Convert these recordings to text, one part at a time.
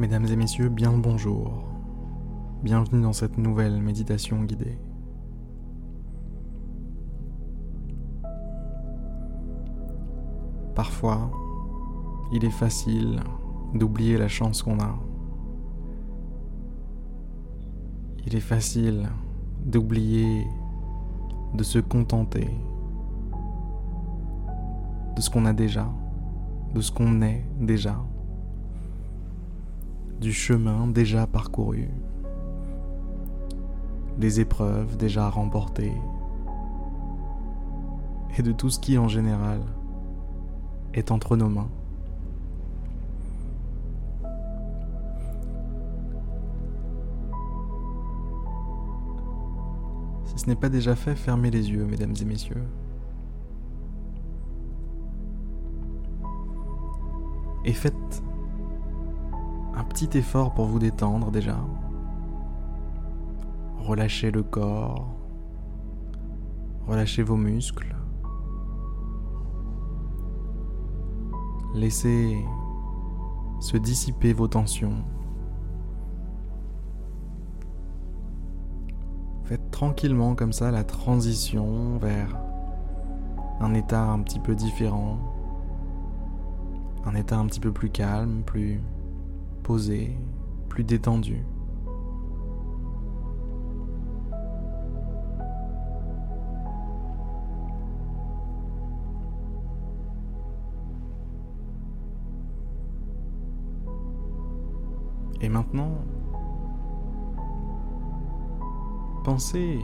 Mesdames et messieurs, bien le bonjour. Bienvenue dans cette nouvelle méditation guidée. Parfois, il est facile d'oublier la chance qu'on a. Il est facile d'oublier de se contenter de ce qu'on a déjà, de ce qu'on est déjà, du chemin déjà parcouru, des épreuves déjà remportées, et de tout ce qui en général est entre nos mains. Si ce n'est pas déjà fait, fermez les yeux, mesdames et messieurs. Et faites un petit effort pour vous détendre déjà. Relâchez le corps, relâchez vos muscles. Laissez se dissiper vos tensions. Faites tranquillement comme ça la transition vers un état un petit peu différent, un état un petit peu plus calme, plus posé, plus détendu. Et maintenant, pensez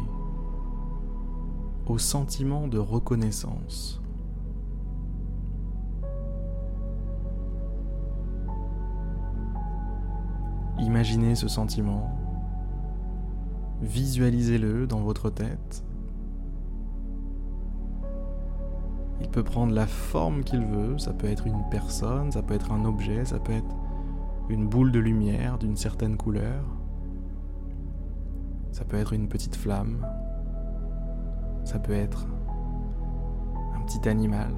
au sentiment de reconnaissance. Imaginez ce sentiment, visualisez-le dans votre tête. Il peut prendre la forme qu'il veut, ça peut être une personne, ça peut être un objet, ça peut être une boule de lumière d'une certaine couleur. Ça peut être une petite flamme. Ça peut être un petit animal.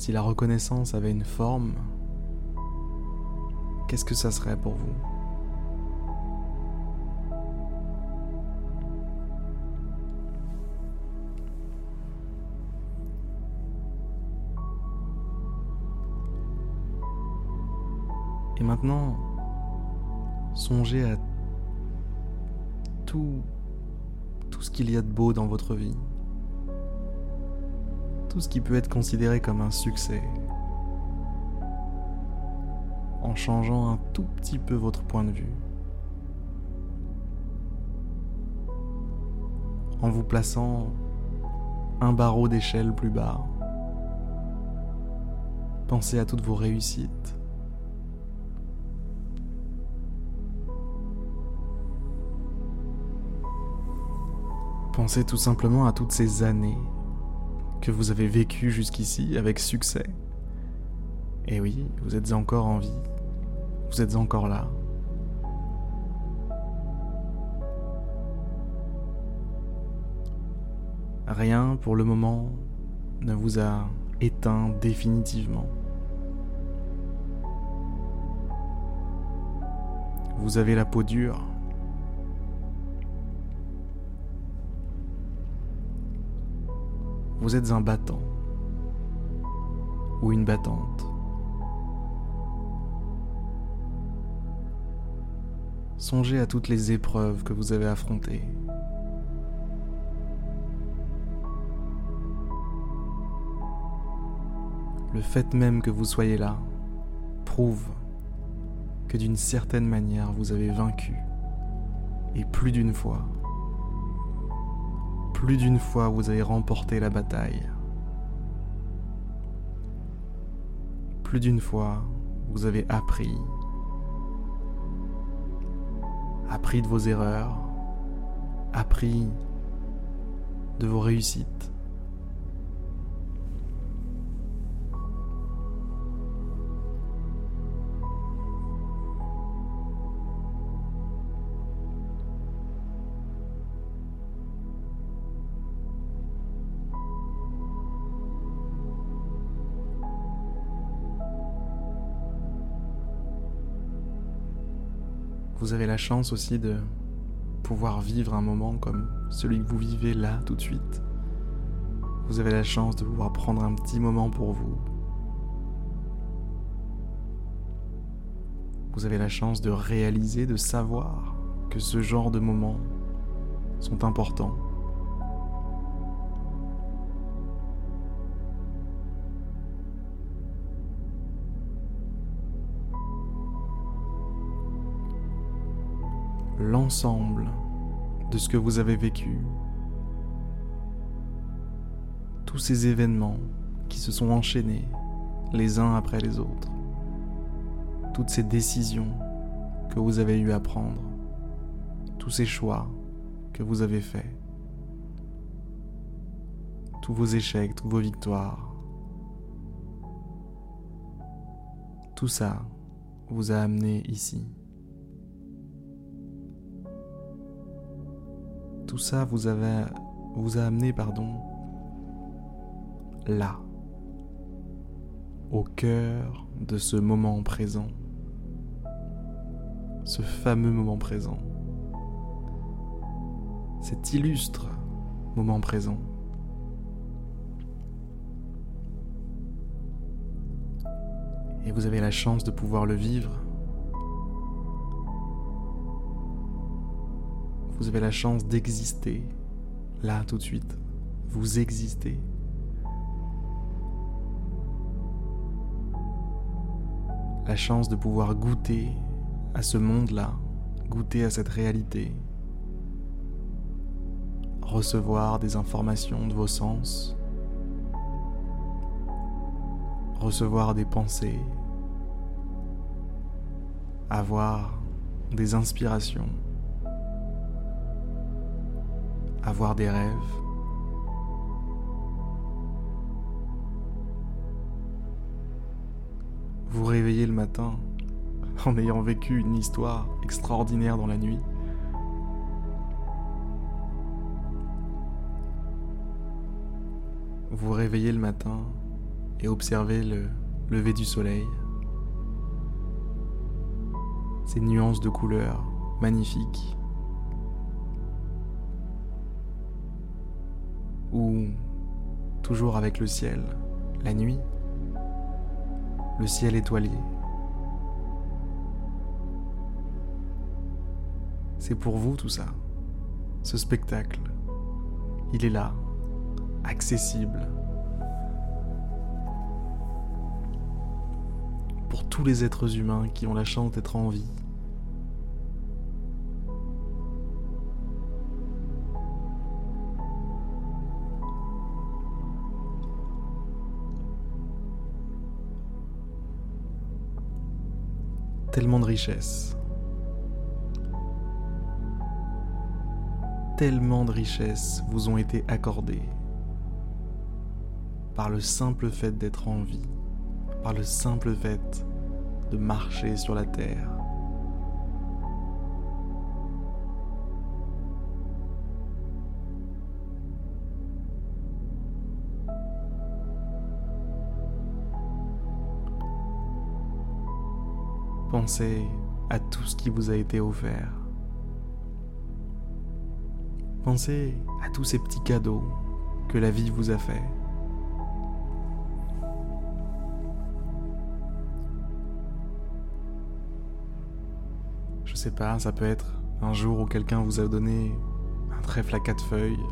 Si la reconnaissance avait une forme, qu'est-ce que ça serait pour vous Et maintenant, songez à tout, tout ce qu'il y a de beau dans votre vie. Tout ce qui peut être considéré comme un succès. En changeant un tout petit peu votre point de vue. En vous plaçant un barreau d'échelle plus bas. Pensez à toutes vos réussites Pensez tout simplement à toutes ces années que vous avez vécues jusqu'ici avec succès. Et oui, vous êtes encore en vie. Vous êtes encore là. Rien pour le moment ne vous a éteint définitivement. Vous avez la peau dure, vous êtes un battant ou une battante. Songez à toutes les épreuves que vous avez affrontées. Le fait même que vous soyez là prouve que d'une certaine manière vous avez vaincu, et plus d'une fois. Plus d'une fois, vous avez remporté la bataille. Plus d'une fois, vous avez appris. Appris de vos erreurs. Appris de vos réussites. Vous avez la chance aussi de pouvoir vivre un moment comme celui que vous vivez là tout de suite. Vous avez la chance de pouvoir prendre un petit moment pour vous. Vous avez la chance de réaliser, de savoir que ce genre de moments sont importants. L'ensemble de ce que vous avez vécu, tous ces événements qui se sont enchaînés les uns après les autres, toutes ces décisions que vous avez eu à prendre, tous ces choix que vous avez faits, tous vos échecs, toutes vos victoires. Tout ça vous a amené ici. Tout ça vous, a amené, pardon, là, au cœur de ce moment présent, ce fameux moment présent cet illustre moment présent. Et vous avez la chance de pouvoir le vivre. Vous avez la chance d'exister là tout de suite. Vous existez. La chance de pouvoir goûter à ce monde-là, goûter à cette réalité, recevoir des informations de vos sens, recevoir des pensées, avoir des inspirations, avoir des rêves. Vous réveillez le matin en ayant vécu une histoire extraordinaire dans la nuit. vous réveillez le matin et observez le lever du soleil, ces nuances de couleurs magnifiques, ou toujours avec le ciel, la nuit, le ciel étoilé. C'est pour vous tout ça, ce spectacle. Il est là, accessible pour tous les êtres humains qui ont la chance d'être en vie. Tellement de richesses. Tellement de richesses vous ont été accordées par le simple fait d'être en vie, par le simple fait de marcher sur la terre. Pensez à tout ce qui vous a été offert. Pensez à tous ces petits cadeaux que la vie vous a faits. sais pas, ça peut être un jour où quelqu'un vous a donné un trèfle à quatre feuilles,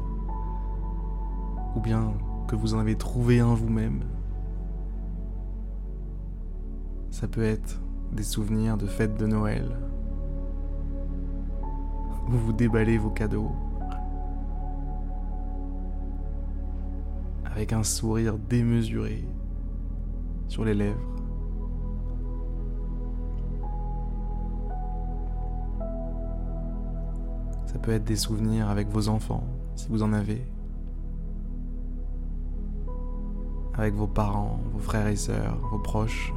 ou bien que vous en avez trouvé un vous-même. Ça peut être des souvenirs de fêtes de Noël, où vous déballez vos cadeaux avec un sourire démesuré sur les lèvres. Ça peut être des souvenirs avec vos enfants, si vous en avez. Avec vos parents, vos frères et sœurs, vos proches.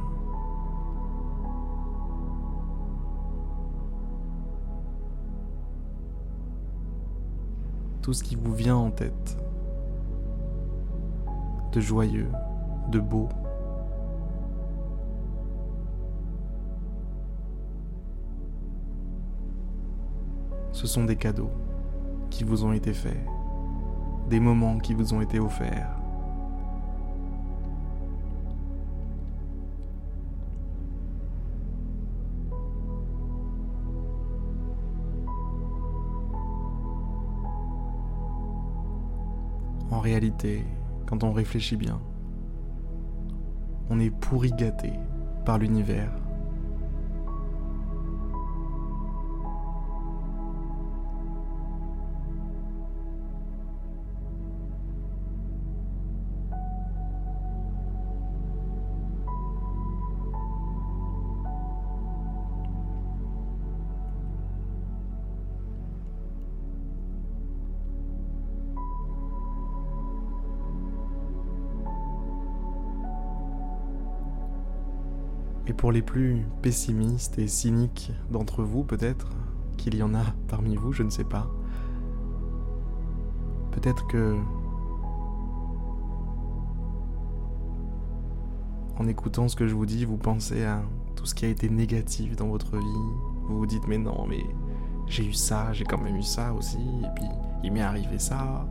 Tout ce qui vous vient en tête. De joyeux, de beau. ce sont des cadeaux qui vous ont été faits, des moments qui vous ont été offerts. Réalité, quand on réfléchit bien, on est pourri gâté par l'univers. Et pour les plus pessimistes et cyniques d'entre vous, peut-être, qu'il y en a parmi vous, je ne sais pas, peut-être que en écoutant ce que je vous dis, vous pensez à tout ce qui a été négatif dans votre vie. Vous vous dites mais non, mais j'ai eu ça, j'ai quand même eu ça aussi, et puis il m'est arrivé ça.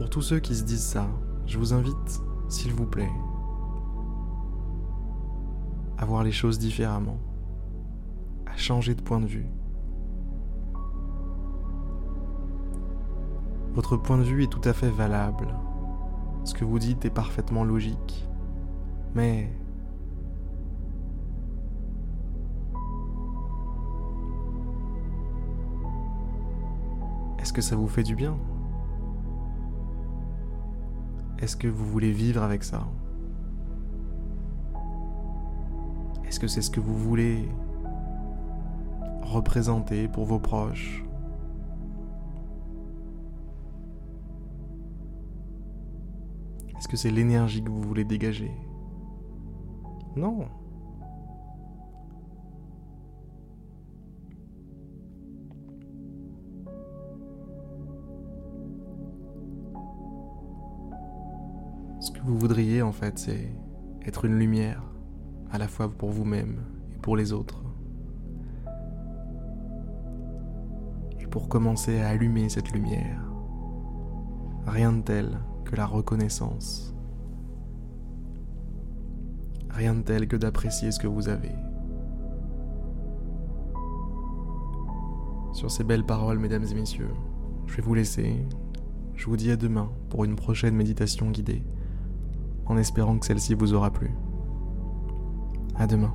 Pour tous ceux qui se disent ça, je vous invite, s'il vous plaît, à voir les choses différemment, à changer de point de vue. Votre point de vue est tout à fait valable. Ce que vous dites est parfaitement logique. Mais est-ce que ça vous fait du bien? Est-ce que vous voulez vivre avec ça? Est-ce que c'est ce que vous voulez représenter pour vos proches? Est-ce que c'est l'énergie que vous voulez dégager? Non. Que vous voudriez en fait, c'est être une lumière, à la fois pour vous-même et pour les autres. Et pour commencer à allumer cette lumière, rien de tel que la reconnaissance. Rien de tel que d'apprécier ce que vous avez. Sur ces belles paroles, mesdames et messieurs, je vais vous laisser. Je vous dis à demain pour une prochaine méditation guidée en espérant que celle-ci vous aura plu. À demain.